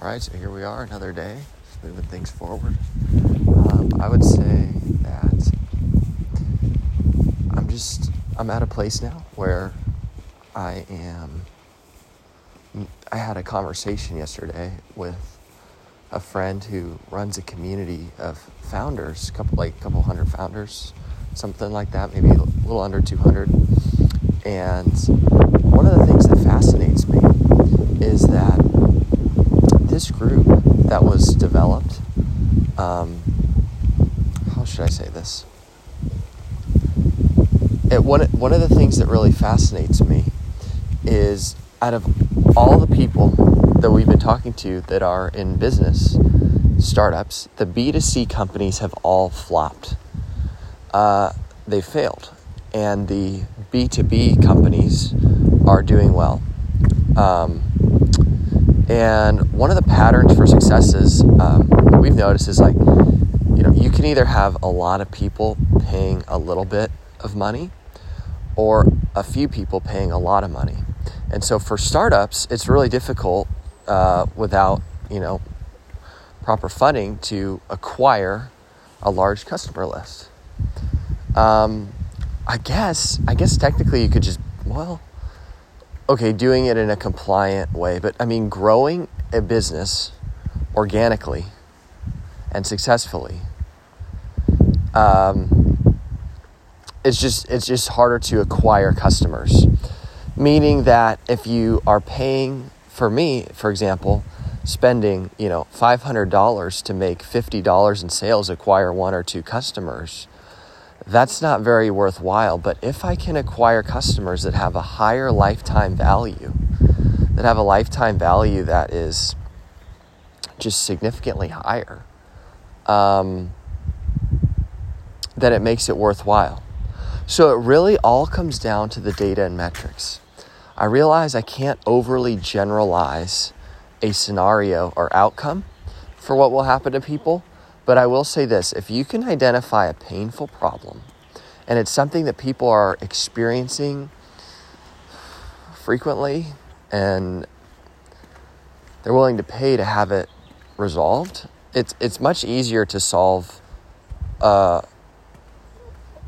All right, so here we are, another day, just moving things forward. Um, I would say that I'm just, I'm at a place now where I am, I had a conversation yesterday with a friend who runs a community of founders, couple like a couple hundred founders, something like that, maybe a little under 200. And one of the things that fascinates me is that this group that was developed, um, how should I say this? It, one, one of the things that really fascinates me is out of all the people that we've been talking to that are in business, startups, the B2C companies have all flopped. Uh, they failed. And the B2B companies are doing well. Um, and one of the patterns for successes um, we've noticed is like, you know, you can either have a lot of people paying a little bit of money or a few people paying a lot of money. And so for startups, it's really difficult uh, without, you know, proper funding to acquire a large customer list. Um, I guess, I guess technically you could just, well, okay, doing it in a compliant way, but I mean, growing a business organically and successfully, um, it's just it's just harder to acquire customers. Meaning that if you are paying for me, for example, spending you know five hundred dollars to make fifty dollars in sales, acquire one or two customers that's not very worthwhile. But if I can acquire customers that have a higher lifetime value, that have a lifetime value that is just significantly higher, um, then it makes it worthwhile. So it really all comes down to the data and metrics. I realize I can't overly generalize a scenario or outcome for what will happen to people but I will say this if you can identify a painful problem and it's something that people are experiencing frequently and they're willing to pay to have it resolved, it's, it's much easier to solve. Uh,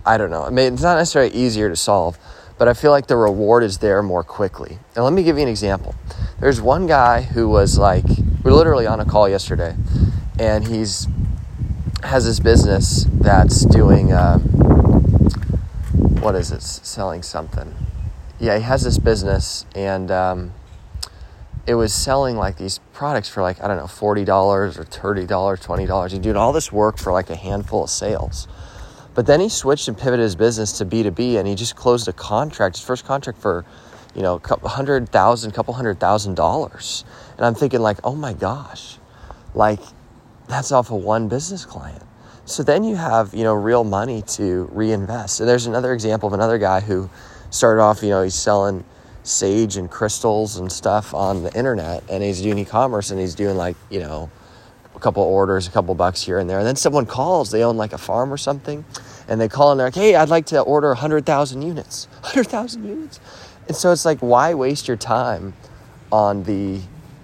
I don't know. I mean, it's not necessarily easier to solve, but I feel like the reward is there more quickly. And let me give you an example. There's one guy who was like, we are literally on a call yesterday, and he's has this business that's doing uh, what is it? Selling something. Yeah, he has this business, and um, it was selling like these products for like I don't know, forty dollars or thirty dollars, twenty dollars. He did all this work for like a handful of sales. But then he switched and pivoted his business to B two B, and he just closed a contract, his first contract for, you know, a couple hundred thousand, couple hundred thousand dollars. And I'm thinking like, oh my gosh, like that's off of one business client. So then you have, you know, real money to reinvest. And there's another example of another guy who started off, you know, he's selling sage and crystals and stuff on the internet and he's doing e-commerce and he's doing like, you know, a couple orders, a couple bucks here and there. And then someone calls, they own like a farm or something, and they call and they're like, hey, I'd like to order 100,000 units. 100,000 units? And so it's like, why waste your time on the,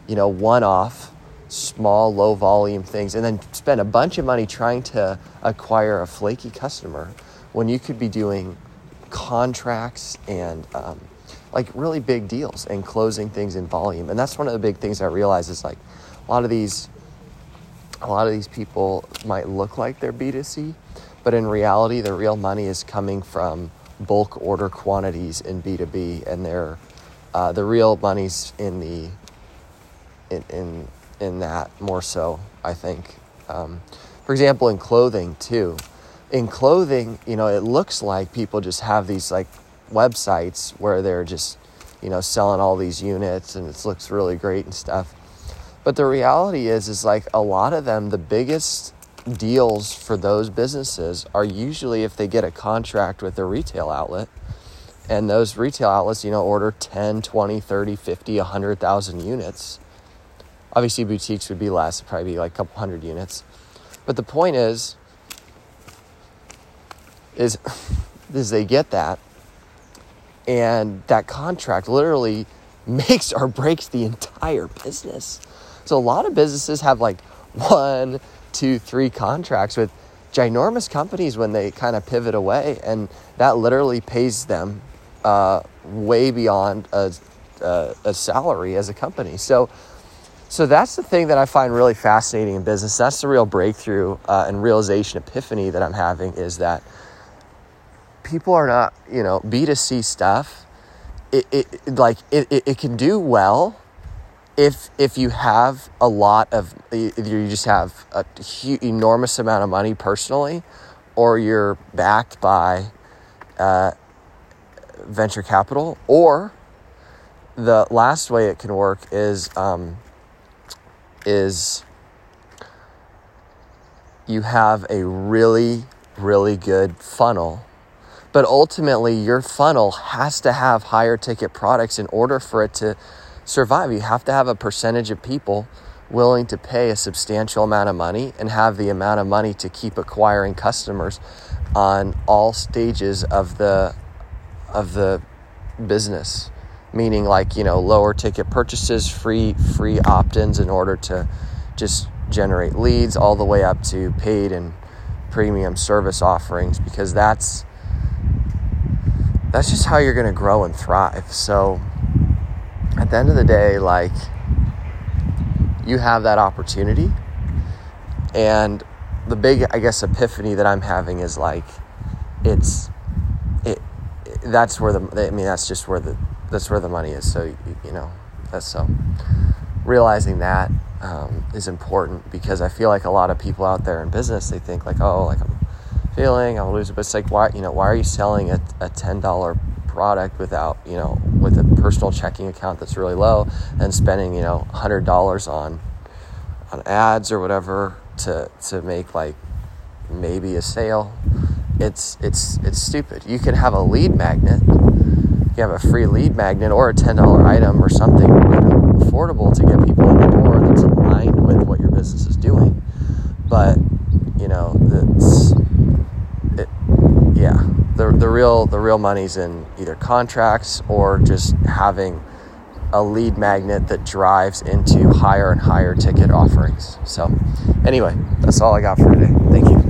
you know, one off small, low volume things and then spend a bunch of money trying to acquire a flaky customer when you could be doing contracts and um, like really big deals and closing things in volume. And that's one of the big things I realize is like a lot of these a lot of these people might look like they're B2C, but in reality the real money is coming from bulk order quantities in B2B and they're uh, the real money's in the in, in in that more so, I think. Um, for example, in clothing too. In clothing, you know, it looks like people just have these like websites where they're just, you know, selling all these units and it looks really great and stuff. But the reality is, is like a lot of them, the biggest deals for those businesses are usually if they get a contract with a retail outlet and those retail outlets, you know, order 10, 20, 30, 50, 100,000 units Obviously, boutiques would be less, probably be like a couple hundred units. But the point is, is, is they get that, and that contract literally makes or breaks the entire business. So a lot of businesses have like one, two, three contracts with ginormous companies when they kind of pivot away, and that literally pays them uh, way beyond a, a, a salary as a company. So so that's the thing that I find really fascinating in business. That's the real breakthrough uh, and realization epiphany that I'm having is that people are not, you know, B2C stuff. It, it like it, it, it can do well if if you have a lot of either you just have a huge, enormous amount of money personally or you're backed by uh, venture capital or the last way it can work is um, is you have a really, really good funnel. But ultimately, your funnel has to have higher ticket products in order for it to survive. You have to have a percentage of people willing to pay a substantial amount of money and have the amount of money to keep acquiring customers on all stages of the of the business meaning like you know lower ticket purchases free free opt-ins in order to just generate leads all the way up to paid and premium service offerings because that's that's just how you're going to grow and thrive. So at the end of the day like you have that opportunity and the big i guess epiphany that i'm having is like it's it, that's where the i mean that's just where the that's where the money is. So you know that's so realizing that um, is important because I feel like a lot of people out there in business they think like oh like I'm feeling I'll lose it, but it's like why you know why are you selling a, a ten dollar product without you know with a personal checking account that's really low and spending you know hundred dollars on on ads or whatever to to make like maybe a sale? It's it's it's stupid. You can have a lead magnet you have a free lead magnet or a $10 item or something affordable to get people in the door that's aligned with what your business is doing. But, you know, that's it, yeah, the, the real the real money's in either contracts or just having a lead magnet that drives into higher and higher ticket offerings. So, anyway, that's all I got for today. Thank you.